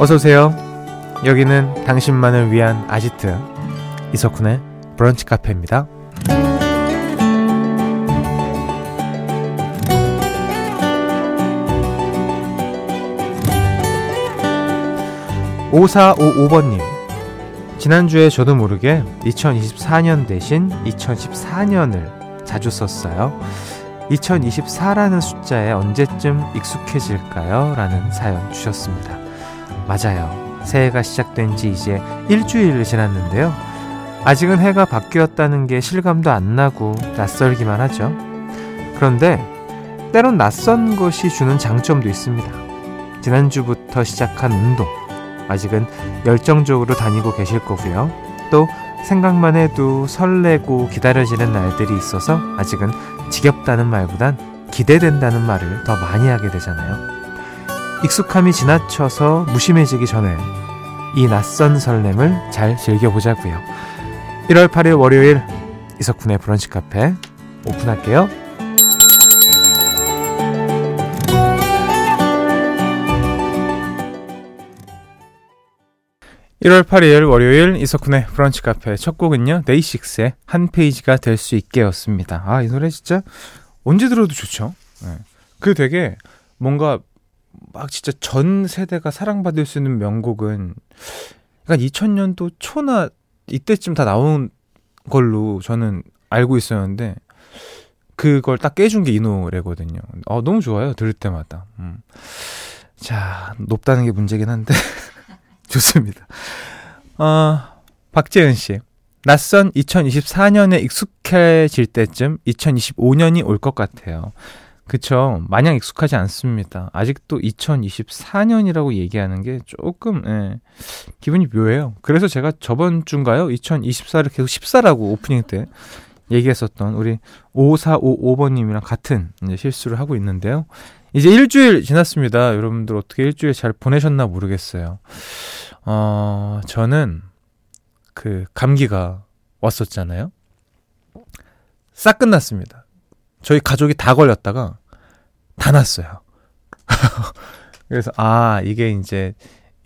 어서오세요. 여기는 당신만을 위한 아지트 이석훈의 브런치 카페입니다. 5455번님. 지난주에 저도 모르게 2024년 대신 2014년을 자주 썼어요. 2024라는 숫자에 언제쯤 익숙해질까요? 라는 사연 주셨습니다. 맞아요. 새해가 시작된 지 이제 일주일 지났는데요. 아직은 해가 바뀌었다는 게 실감도 안 나고 낯설기만 하죠. 그런데 때론 낯선 것이 주는 장점도 있습니다. 지난주부터 시작한 운동. 아직은 열정적으로 다니고 계실 거고요. 또 생각만 해도 설레고 기다려지는 날들이 있어서 아직은 지겹다는 말보단 기대된다는 말을 더 많이 하게 되잖아요. 익숙함이 지나쳐서 무심해지기 전에 이 낯선 설렘을 잘 즐겨보자고요. 1월 8일 월요일 이석훈의 브런치 카페 오픈할게요. 1월 8일 월요일 이석훈의 브런치 카페 첫 곡은요. 데이식스의 한 페이지가 될 수 있게였습니다. 아, 이 노래 진짜 언제 들어도 좋죠. 네. 그 되게 뭔가 막 진짜 전 세대가 사랑받을 수 있는 명곡은 그러니까 2000년도 초나 이때쯤 다 나온 걸로 저는 알고 있었는데 그걸 딱 깨준 게 이 노래거든요. 어, 너무 좋아요. 들을 때마다. 음. 자, 높다는 게 문제긴 한데 좋습니다. 어, 박재은 씨. 낯선 2024년에 익숙해질 때쯤 2025년이 올 것 같아요. 그쵸. 마냥 익숙하지 않습니다. 아직도 2024년이라고 얘기하는 게 조금, 예, 기분이 묘해요. 그래서 제가 저번 주인가요? 2024를 계속 14라고 오프닝 때 얘기했었던 우리 5455번님이랑 같은 실수를 하고 있는데요. 이제 일주일 지났습니다. 여러분들 어떻게 일주일 잘 보내셨나 모르겠어요. 어, 저는 그 감기가 왔었잖아요. 싹 끝났습니다. 저희 가족이 다 걸렸다가 다 났어요. 그래서 아, 이게 이제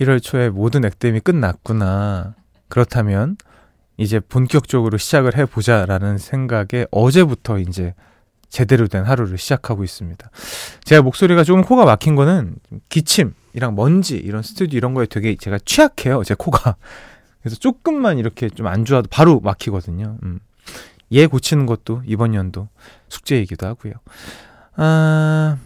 1월 초에 모든 액땜이 끝났구나. 그렇다면 이제 본격적으로 시작을 해 보자라는 생각에 어제부터 이제 제대로 된 하루를 시작하고 있습니다. 제가 목소리가 조금 코가 막힌 거는 기침이랑 먼지 이런 스튜디오 이런 거에 되게 제가 취약해요. 제 코가. 그래서 조금만 이렇게 좀 안 좋아도 바로 막히거든요. 음. 얘 고치는 것도 이번 연도 숙제이기도 하고요. 아,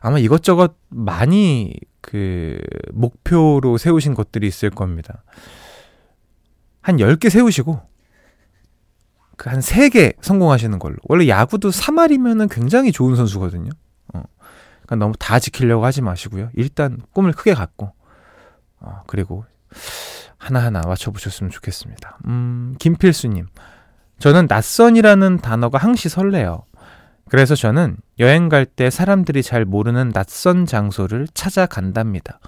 아마 이것저것 많이 그 목표로 세우신 것들이 있을 겁니다. 한 10개 세우시고 그 한 3개 성공하시는 걸로. 원래 야구도 3할이면은 굉장히 좋은 선수거든요. 어. 그러니까 너무 다 지키려고 하지 마시고요. 일단 꿈을 크게 갖고, 어, 그리고 하나하나 맞춰 보셨으면 좋겠습니다. 음, 김필수 님. 저는 낯선이라는 단어가 항시 설레요. 그래서 저는 여행 갈 때 사람들이 잘 모르는 낯선 장소를 찾아간답니다.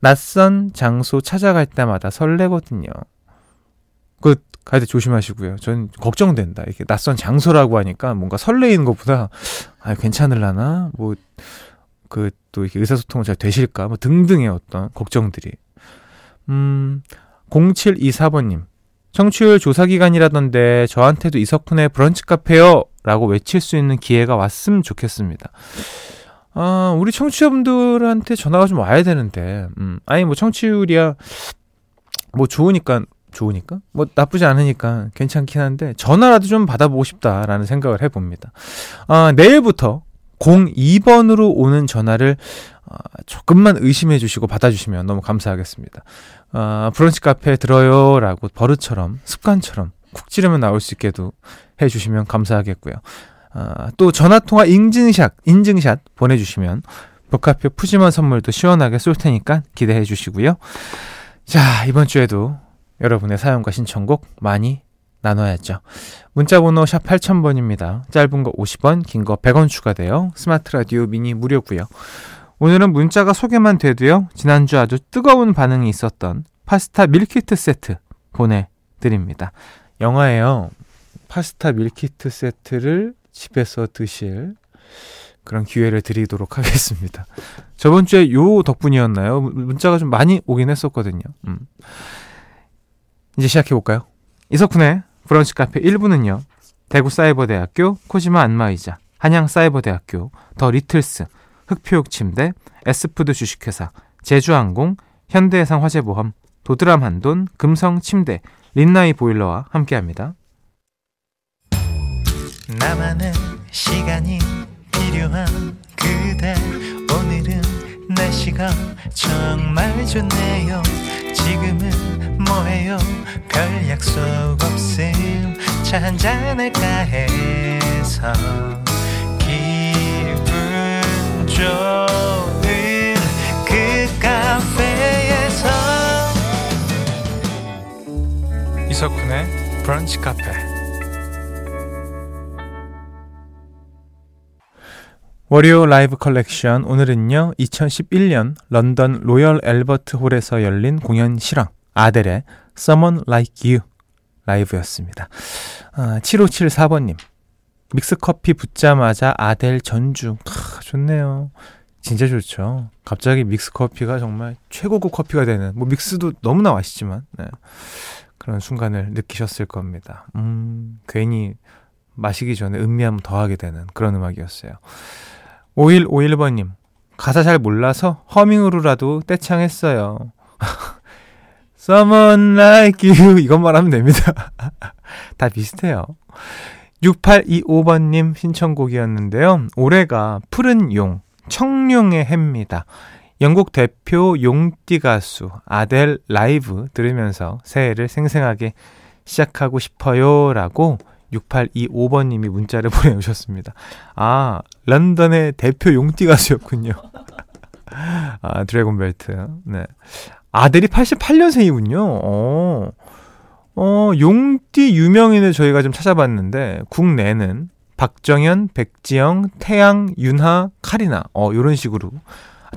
낯선 장소 찾아갈 때마다 설레거든요. 그 가야 돼 조심하시고요. 전 걱정된다. 이렇게 낯선 장소라고 하니까 뭔가 설레이는 것보다 아 괜찮을라나 뭐 그 또 이렇게 의사소통은 잘 되실까 뭐 등등의 어떤 걱정들이 음 0724번님 청취율 조사 기간이라던데 저한테도 이석훈의 브런치 카페요 라고 외칠 수 있는 기회가 왔으면 좋겠습니다. 아, 우리 청취자분들한테 전화가 좀 와야 되는데, 음, 아니, 뭐, 청취율이야, 뭐, 좋으니까 좋으니까 뭐 나쁘지 않으니까 괜찮긴 한데 전화라도 좀 받아보고 싶다라는 생각을 해봅니다. 아, 내일부터 02번으로 오는 전화를 아, 조금만 의심해 주시고 받아주시면 너무 감사하겠습니다. 아, 브런치 카페 들어요라고 버릇처럼 습관처럼 쿡 찌르면 나올 수 있게도 해주시면 감사하겠고요. 아, 또 전화통화 인증샷 인증샷 보내주시면 복합표 푸짐한 선물도 시원하게 쏠 테니까 기대해 주시고요. 자 이번 주에도 여러분의 사연과 신청곡 많이 나눠야죠. 문자번호 샵 8000번입니다. 짧은 거 50원, 긴 거 100원 추가돼요. 스마트 라디오 미니 무료고요. 오늘은 문자가 소개만 돼도요. 지난주 아주 뜨거운 반응이 있었던 파스타 밀키트 세트 보내드립니다. 영화에요. 파스타 밀키트 세트를 집에서 드실 그런 기회를 드리도록 하겠습니다. 저번 주에 요 덕분이었나요? 문자가 좀 많이 오긴 했었거든요. 음. 이제 시작해 볼까요? 이석훈의 브런치 카페 1부는요. 대구 사이버대학교, 코지마 안마의자, 한양 사이버대학교, 더 리틀스, 흙표흙침대, 에스푸드 주식회사, 제주항공, 현대해상 화재보험, 도드람 한돈, 금성 침대, 린나이 보일러와 함께합니다. 나만의 시간이 필요한 그대. 오늘은 날씨가 정말 좋네요. 지금은 뭐해요? 별 약속 없음. 차 한잔할까 해서 기분 좋 이석훈의 브런치 카페 월요 라이브 컬렉션 오늘은요 2011년 런던 로열 앨버트 홀에서 열린 공연 실황 아델의 Someone Like You 라이브였습니다. 아, 7574번님 믹스커피 붓자마자 아델 전주 아, 좋네요. 진짜 좋죠. 갑자기 믹스 커피가 정말 최고급 커피가 되는 뭐 믹스도 너무나 맛있지만 네. 그런 순간을 느끼셨을 겁니다. 음 괜히 마시기 전에 음미함 더하게 되는 그런 음악이었어요. 5151번님, 가사 잘 몰라서 허밍으로라도 떼창했어요. Someone like you. 이것만 하면 됩니다. 다 비슷해요. 6825번님 신청곡이었는데요. 올해가 푸른 용, 청룡의 해입니다. 영국 대표 용띠 가수 아델 라이브 들으면서 새해를 생생하게 시작하고 싶어요. 라고 6825번님이 문자를 보내주셨습니다. 아, 런던의 대표 용띠 가수였군요. 아, 드래곤 벨트. 네. 아들이 88년생이군요. 어, 어, 용띠 유명인을 저희가 좀 찾아봤는데, 국내는 박정현, 백지영, 태양, 윤하, 카리나. 어, 요런 식으로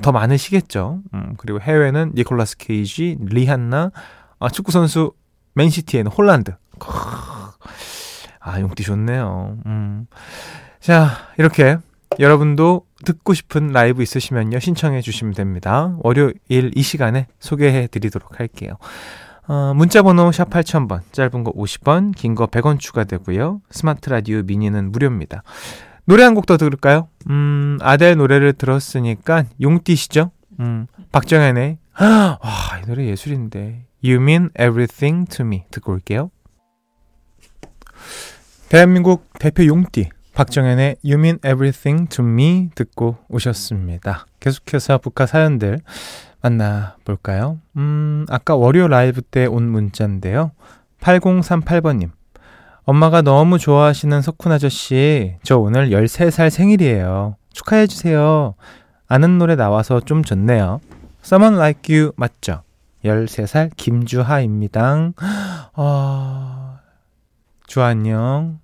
더 많으시겠죠. 음, 그리고 해외는 니콜라스 케이지, 리한나, 아, 축구 선수 맨시티에는 홀란드. 아, 용띠 좋네요. 음. 자, 이렇게 여러분도 듣고 싶은 라이브 있으시면요. 신청해 주시면 됩니다. 월요일 이 시간에 소개해 드리도록 할게요. 어, 문자 번호 샵 8000번, 짧은 거 50원, 긴 거 100원 추가되고요. 스마트 라디오 미니는 무료입니다. 노래 한 곡 더 들을까요? 음, 아델 노래를 들었으니까 용띠시죠? 음, 박정현의 와, 이 노래 예술인데. You mean everything to me. 듣고 올게요. 대한민국 대표 용띠 박정현의 You Mean Everything to Me 듣고 오셨습니다. 계속해서 북한 사연들 만나볼까요? 음, 아까 월요 라이브 때 온 문자인데요. 8038번님. 엄마가 너무 좋아하시는 석훈 아저씨, 저 오늘 13살 생일이에요. 축하해주세요. 아는 노래 나와서 좀 좋네요. Someone Like You 맞죠? 13살 김주하입니다. 아, 주아 안녕.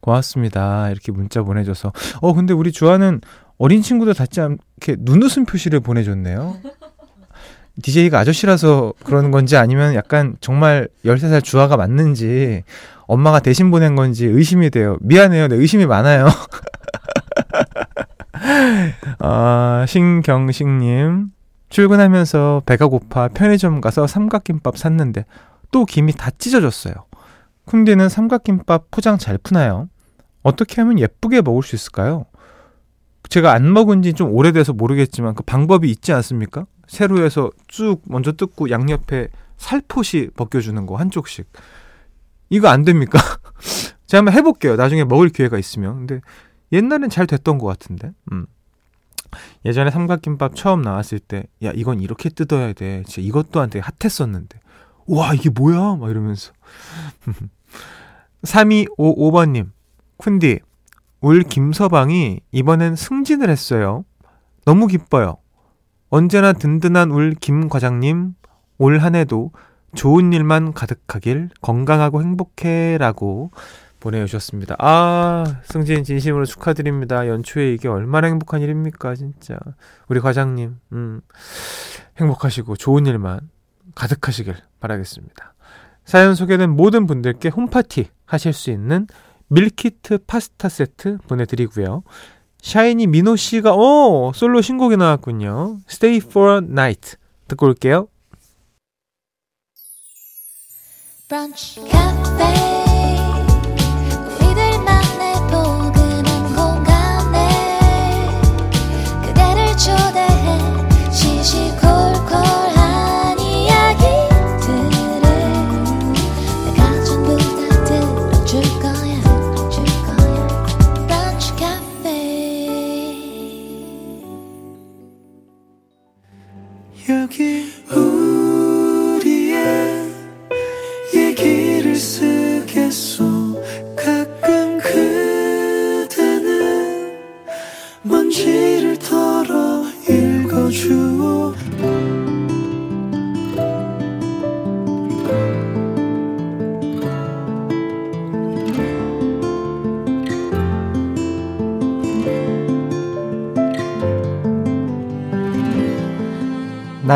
고맙습니다. 이렇게 문자 보내줘서. 어, 근데 우리 주아는 어린 친구들 닿지 않게 눈웃음 표시를 보내줬네요. DJ가 아저씨라서 그러는 건지 아니면 약간 정말 13살 주아가 맞는지 엄마가 대신 보낸 건지 의심이 돼요. 미안해요. 내 의심이 많아요. 아, 신경식님. 출근하면서 배가 고파 편의점 가서 삼각김밥 샀는데 또 김이 다 찢어졌어요. 쿤디는 삼각김밥 포장 잘 푸나요? 어떻게 하면 예쁘게 먹을 수 있을까요? 제가 안 먹은 지 좀 오래돼서 모르겠지만 그 방법이 있지 않습니까? 세로에서 쭉 먼저 뜯고 양옆에 살포시 벗겨주는 거 한쪽씩. 이거 안 됩니까? 제가 한번 해볼게요. 나중에 먹을 기회가 있으면. 근데 옛날엔 잘 됐던 것 같은데. 음. 예전에 삼각김밥 처음 나왔을 때, 야, 이건 이렇게 뜯어야 돼. 진짜 이것 또한 되게 핫했었는데. 와, 이게 뭐야? 막 이러면서. 3255번님, 쿤디, 울 김서방이 이번엔 승진을 했어요. 너무 기뻐요. 언제나 든든한 울 김 과장님, 올 한 해도 좋은 일만 가득하길 건강하고 행복해 라고 보내주셨습니다. 아, 승진 진심으로 축하드립니다. 연초에 이게 얼마나 행복한 일입니까, 진짜. 우리 과장님, 음, 행복하시고 좋은 일만 가득하시길 바라겠습니다. 사연 소개된 모든 분들께 홈파티 하실 수 있는 밀키트 파스타 세트 보내드리고요. 샤이니 민호 씨가 어 솔로 신곡이 나왔군요. Stay for a Night 듣고 올게요. 브런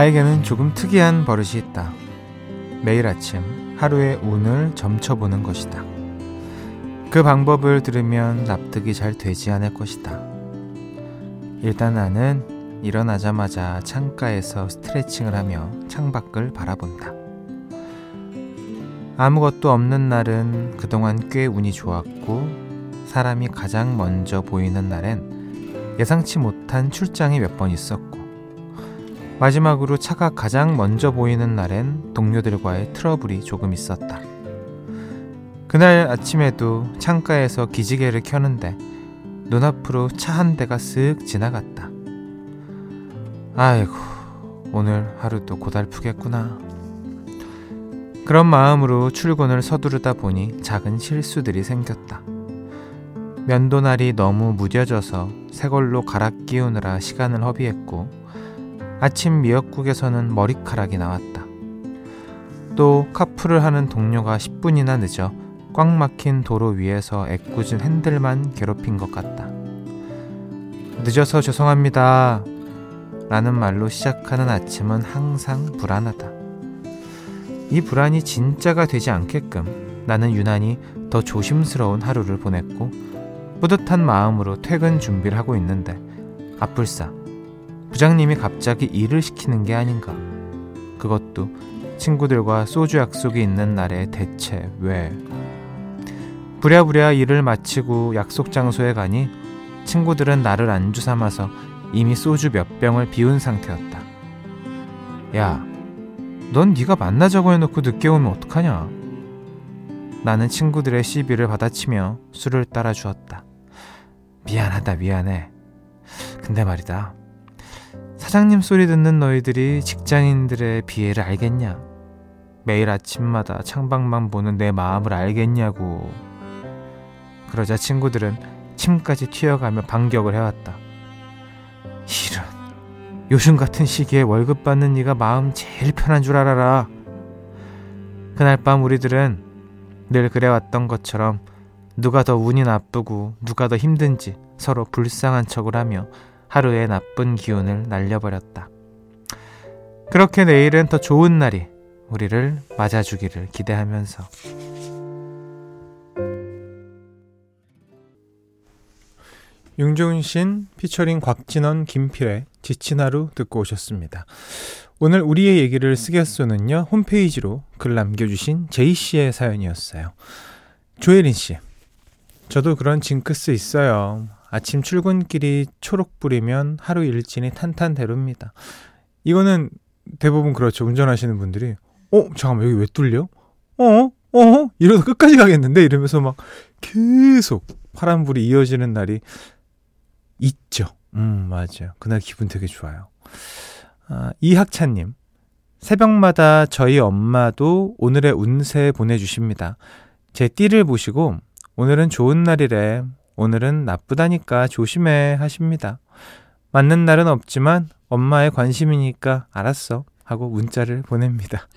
나에게는 조금 특이한 버릇이 있다. 매일 아침 하루의 운을 점쳐보는 것이다. 그 방법을 들으면 납득이 잘 되지 않을 것이다. 일단 나는 일어나자마자 창가에서 스트레칭을 하며 창밖을 바라본다. 아무것도 없는 날은 그동안 꽤 운이 좋았고 사람이 가장 먼저 보이는 날엔 예상치 못한 출장이 몇 번 있었고 마지막으로 차가 가장 먼저 보이는 날엔 동료들과의 트러블이 조금 있었다. 그날 아침에도 창가에서 기지개를 켜는데 눈앞으로 차 한 대가 쓱 지나갔다. 아이고, 오늘 하루도 고달프겠구나. 그런 마음으로 출근을 서두르다 보니 작은 실수들이 생겼다. 면도날이 너무 무뎌져서 새 걸로 갈아 끼우느라 시간을 허비했고, 아침 미역국에서는 머리카락이 나왔다. 또 카풀을 하는 동료가 10분이나 늦어 꽉 막힌 도로 위에서 애꿎은 핸들만 괴롭힌 것 같다. 늦어서 죄송합니다. 라는 말로 시작하는 아침은 항상 불안하다. 이 불안이 진짜가 되지 않게끔 나는 유난히 더 조심스러운 하루를 보냈고 뿌듯한 마음으로 퇴근 준비를 하고 있는데 아뿔싸 부장님이 갑자기 일을 시키는 게 아닌가. 그것도 친구들과 소주 약속이 있는 날에 대체 왜? 부랴부랴 일을 마치고 약속 장소에 가니 친구들은 나를 안주 삼아서 이미 소주 몇 병을 비운 상태였다. 야, 넌 네가 만나자고 해놓고 늦게 오면 어떡하냐? 나는 친구들의 시비를 받아치며 술을 따라 주었다. 미안하다, 미안해. 근데 말이다. 사장님 소리 듣는 너희들이 직장인들의 비애를 알겠냐? 매일 아침마다 창밖만 보는 내 마음을 알겠냐고. 그러자 친구들은 침까지 튀어가며 반격을 해왔다. 이런 요즘 같은 시기에 월급 받는 네가 마음 제일 편한 줄 알아라. 그날 밤 우리들은 늘 그래왔던 것처럼 누가 더 운이 나쁘고 누가 더 힘든지 서로 불쌍한 척을 하며 하루의 나쁜 기운을 날려버렸다. 그렇게 내일은 더 좋은 날이 우리를 맞아주기를 기대하면서 윤종신 피처링 곽진원 김필의 지친 하루 듣고 오셨습니다. 오늘 우리의 얘기를 쓰겠소는요 홈페이지로 글 남겨주신 제이 씨의 사연이었어요. 조혜린 씨, 저도 그런 징크스 있어요. 아침 출근길이 초록불이면 하루 일진이 탄탄대로입니다. 이거는 대부분 그렇죠. 운전하시는 분들이 어 잠깐만 여기 왜 뚫려? 어? 어? 이러다 끝까지 가겠는데 이러면서 막 계속 파란불이 이어지는 날이 있죠. 음 맞아요. 그날 기분 되게 좋아요. 아, 이학찬님 새벽마다 저희 엄마도 오늘의 운세 보내주십니다. 제 띠를 보시고 오늘은 좋은 날이래 오늘은 나쁘다니까 조심해 하십니다. 맞는 날은 없지만 엄마의 관심이니까 알았어 하고 문자를 보냅니다.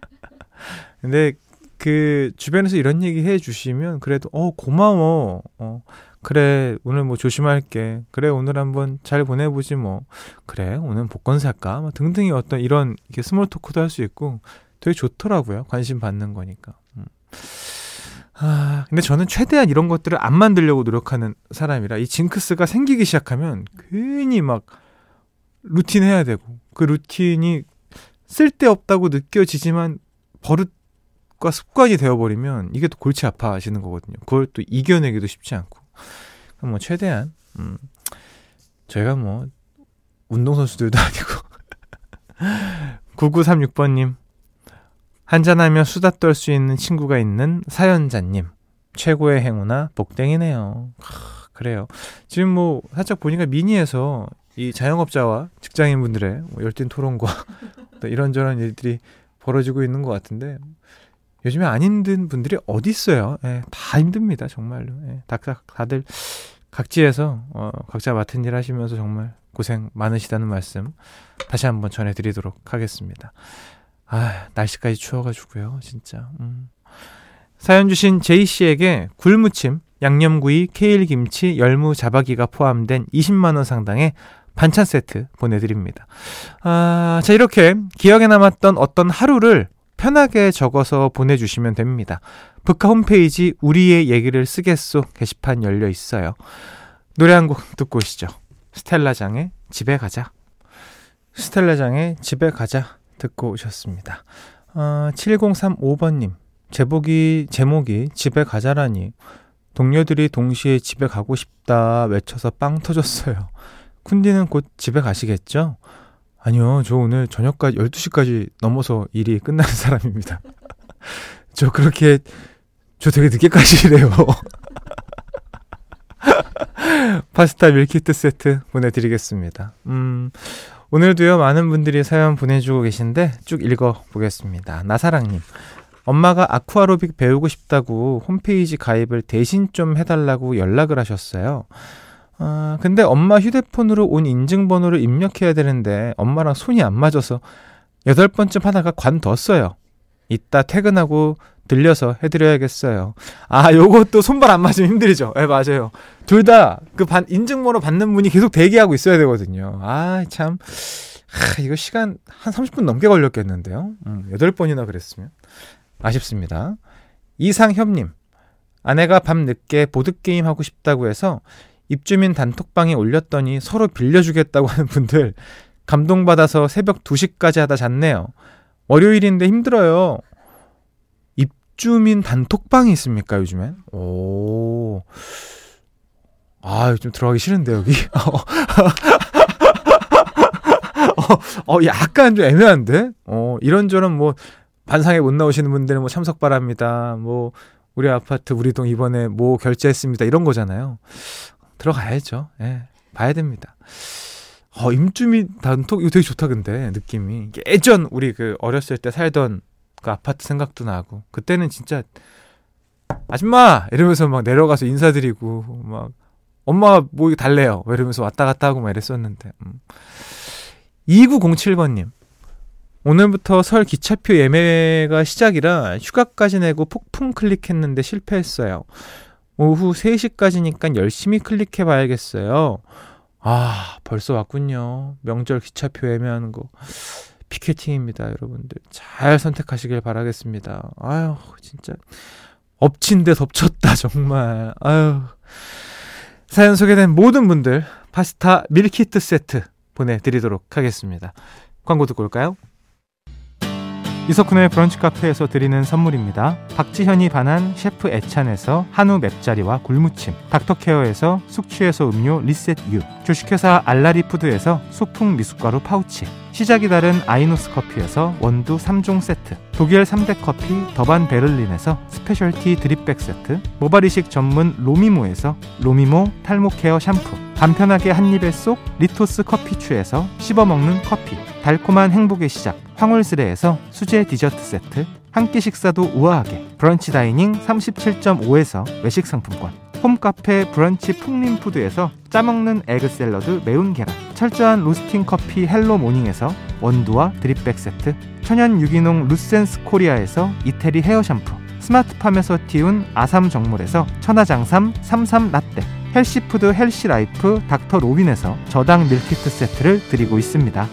근데 그 주변에서 이런 얘기 해 주시면 그래도 어 고마워. 어 그래 오늘 뭐 조심할게. 그래 오늘 한번 잘 보내보지 뭐. 그래 오늘 복권 살까? 뭐 등등의 어떤 이런 이렇게 small talk도 할 수 있고 되게 좋더라고요. 관심 받는 거니까. 음. 아, 근데 저는 최대한 이런 것들을 안 만들려고 노력하는 사람이라 이 징크스가 생기기 시작하면 괜히 막 루틴 해야 되고 그 루틴이 쓸데없다고 느껴지지만 버릇과 습관이 되어버리면 이게 또 골치 아파하시는 거거든요. 그걸 또 이겨내기도 쉽지 않고. 뭐 최대한 음, 저희가 뭐 운동선수들도 아니고 9936번님 한잔하며 수다 떨 수 있는 친구가 있는 사연자님. 최고의 행운아 복댕이네요. 하, 그래요. 지금 뭐 살짝 보니까 미니에서 이 자영업자와 직장인분들의 뭐 열띤 토론과 또 이런저런 일들이 벌어지고 있는 것 같은데 요즘에 안 힘든 분들이 어디 있어요? 예, 다 힘듭니다 정말로. 예, 다, 다들 각지에서 어, 각자 맡은 일 하시면서 정말 고생 많으시다는 말씀 다시 한번 전해드리도록 하겠습니다. 아, 날씨까지 추워가지고요, 진짜. 음. 사연 주신 제이 씨에게 굴무침, 양념구이, 케일 김치, 열무 자박이가 포함된 20만원 상당의 반찬 세트 보내드립니다. 아, 자, 이렇게 기억에 남았던 어떤 하루를 편하게 적어서 보내주시면 됩니다. 북카 홈페이지 우리의 얘기를 쓰겠소 게시판 열려 있어요. 노래 한 곡 듣고 오시죠. 스텔라장의 집에 가자. 스텔라장의 집에 가자. 듣고 오셨습니다. 어, 7035번님, 제목이, 제목이 집에 가자라니. 동료들이 동시에 집에 가고 싶다 외쳐서 빵 터졌어요. 쿤디는 곧 집에 가시겠죠? 아니요, 저 오늘 저녁까지, 12시까지 넘어서 일이 끝나는 사람입니다. 저 그렇게, 저 되게 늦게까지 일해요. 파스타 밀키트 세트 보내드리겠습니다. 음, 오늘도요, 많은 분들이 사연 보내주고 계신데 쭉 읽어보겠습니다. 나사랑님. 엄마가 아쿠아로빅 배우고 싶다고 홈페이지 가입을 대신 좀 해달라고 연락을 하셨어요. 아, 근데 엄마 휴대폰으로 온 인증번호를 입력해야 되는데 엄마랑 손이 안 맞아서 여덟 번쯤 하다가 관뒀어요. 이따 퇴근하고 들려서 해드려야겠어요. 아, 요것도 손발 안 맞으면 힘들죠. 예, 네, 맞아요. 둘 다그 반, 인증번호 받는 분이 계속 대기하고 있어야 되거든요. 아, 참. 하, 이거 시간 한 30분 넘게 걸렸겠는데요. 음, 8번이나 그랬으면. 아쉽습니다. 이상협님. 아내가 밤 늦게 보드게임 하고 싶다고 해서 입주민 단톡방에 올렸더니 서로 빌려주겠다고 하는 분들 감동받아서 새벽 2시까지 하다 잤네요. 월요일인데 힘들어요. 입주민 단톡방이 있습니까, 요즘엔? 오. 아, 좀 들어가기 싫은데, 여기. 어, 어, 약간 좀 애매한데? 어, 이런저런 뭐, 반상에 못 나오시는 분들은 뭐 참석 바랍니다. 뭐, 우리 아파트, 우리 동 이번에 뭐 결제했습니다. 이런 거잖아요. 들어가야죠. 예, 봐야 됩니다. 어, 임주민 단톡, 이거 되게 좋다, 근데, 느낌이. 예전, 우리 그 어렸을 때 살던 그 아파트 생각도 나고 그때는 진짜 아줌마 이러면서 막 내려가서 인사드리고 막 엄마 뭐 달래요 이러면서 왔다 갔다 하고 막 이랬었는데 음. 2907번님 오늘부터 설 기차표 예매가 시작이라 휴가까지 내고 폭풍 클릭했는데 실패했어요. 오후 3시까지니까 열심히 클릭해 봐야겠어요. 아, 벌써 왔군요. 명절 기차표 예매하는 거. 피켓팅입니다, 여러분들. 잘 선택하시길 바라겠습니다. 아유, 진짜. 엎친 데 덮쳤다, 정말. 아유. 사연 소개된 모든 분들, 파스타 밀키트 세트 보내드리도록 하겠습니다. 광고 듣고 올까요? 이석훈의 브런치 카페에서 드리는 선물입니다. 박지현이 반한 셰프 애찬에서 한우 맵자리와 굴무침, 닥터케어에서 숙취해소 음료 리셋유, 주식회사 알라리 푸드에서 소풍 미숫가루 파우치, 시작이 다른 아이노스 커피에서 원두 3종 세트, 독일 3대 커피 더반 베를린에서 스페셜티 드립백 세트, 모발이식 전문 로미모에서 로미모 탈모 케어 샴푸, 간편하게 한입에 쏙 리토스 커피추에서 씹어먹는 커피, 달콤한 행복의 시작 황홀스레에서 수제 디저트 세트 한 끼 식사도 우아하게 브런치 다이닝 37.5에서 외식 상품권 홈카페 브런치 풍림푸드에서 짜먹는 에그 샐러드 매운 계란 철저한 로스팅 커피 헬로 모닝에서 원두와 드립백 세트 천연 유기농 루센스 코리아에서 이태리 헤어 샴푸 스마트팜에서 띄운 아삼 정물에서 천하장삼 삼삼 라떼 헬시푸드 헬시라이프 닥터 로빈에서 저당 밀키트 세트를 드리고 있습니다.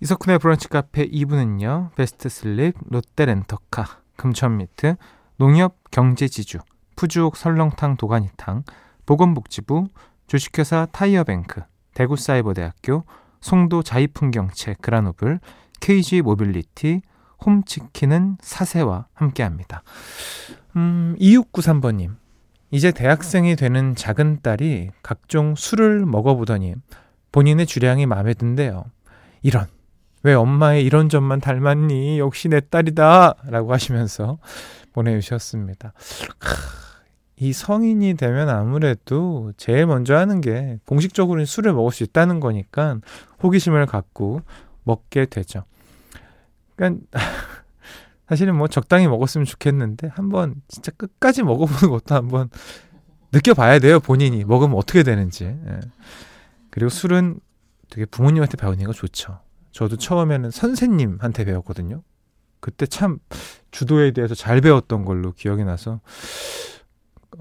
이석훈의 브런치 카페 2부는요. 베스트 슬립, 롯데렌터카, 금천미트, 농협 경제지주, 푸주옥 설렁탕 도가니탕, 보건복지부, 주식회사 타이어뱅크, 대구사이버대학교, 송도 자이풍경채 그라노블, KG 모빌리티, 홈치킨은 사세와 함께합니다. 음, 2693번님. 이제 대학생이 되는 작은 딸이 각종 술을 먹어보더니 본인의 주량이 마음에 든대요. 이런. 왜 엄마의 이런 점만 닮았니? 역시 내 딸이다. 라고 하시면서 보내주셨습니다. 이 성인이 되면 아무래도 제일 먼저 하는 게 공식적으로 술을 먹을 수 있다는 거니까 호기심을 갖고 먹게 되죠. 그러니까 사실은 뭐 적당히 먹었으면 좋겠는데 한번 진짜 끝까지 먹어보는 것도 한번 느껴봐야 돼요 본인이 먹으면 어떻게 되는지. 예. 그리고 술은 되게 부모님한테 배우는 거 좋죠. 저도 처음에는 선생님한테 배웠거든요. 그때 참 주도에 대해서 잘 배웠던 걸로 기억이 나서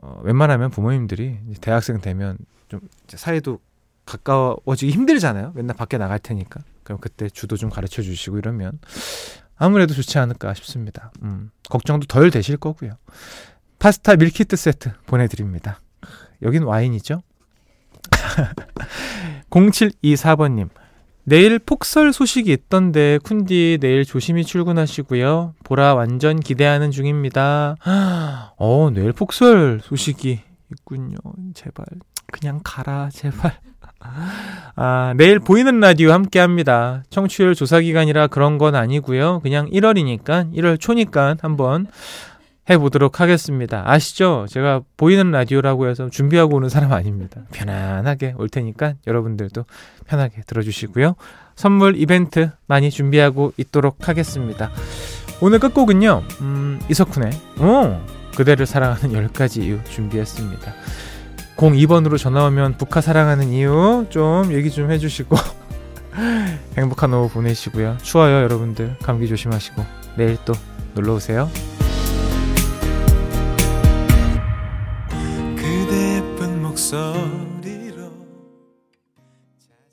어, 웬만하면 부모님들이 대학생 되면 좀 사이도 가까워지기 힘들잖아요. 맨날 밖에 나갈 테니까. 그럼 그때 주도 좀 가르쳐 주시고 이러면 아무래도 좋지 않을까 싶습니다. 음, 걱정도 덜 되실 거고요. 파스타 밀키트 세트 보내드립니다. 여긴 와인이죠? 0724번님. 내일 폭설 소식이 있던데 쿤디 내일 조심히 출근하시고요. 보라 완전 기대하는 중입니다. 어, 내일 폭설 소식이 있군요. 제발 그냥 가라 제발. 아, 내일 보이는 라디오 함께 합니다. 청취율 조사 기간이라 그런 건 아니고요. 그냥 1월이니까 1월 초니까 한번 해보도록 하겠습니다. 아시죠? 제가 보이는 라디오라고 해서 준비하고 오는 사람 아닙니다. 편안하게 올 테니까 여러분들도 편하게 들어주시고요. 선물 이벤트 많이 준비하고 있도록 하겠습니다. 오늘 끝곡은요, 음, 이석훈의, 오, 그대를 사랑하는 10가지 이유 준비했습니다. 02번으로 전화 오면 북카 사랑하는 이유 좀 얘기 좀 해주시고, 행복한 오후 보내시고요. 추워요, 여러분들. 감기 조심하시고, 내일 또 놀러 오세요. So.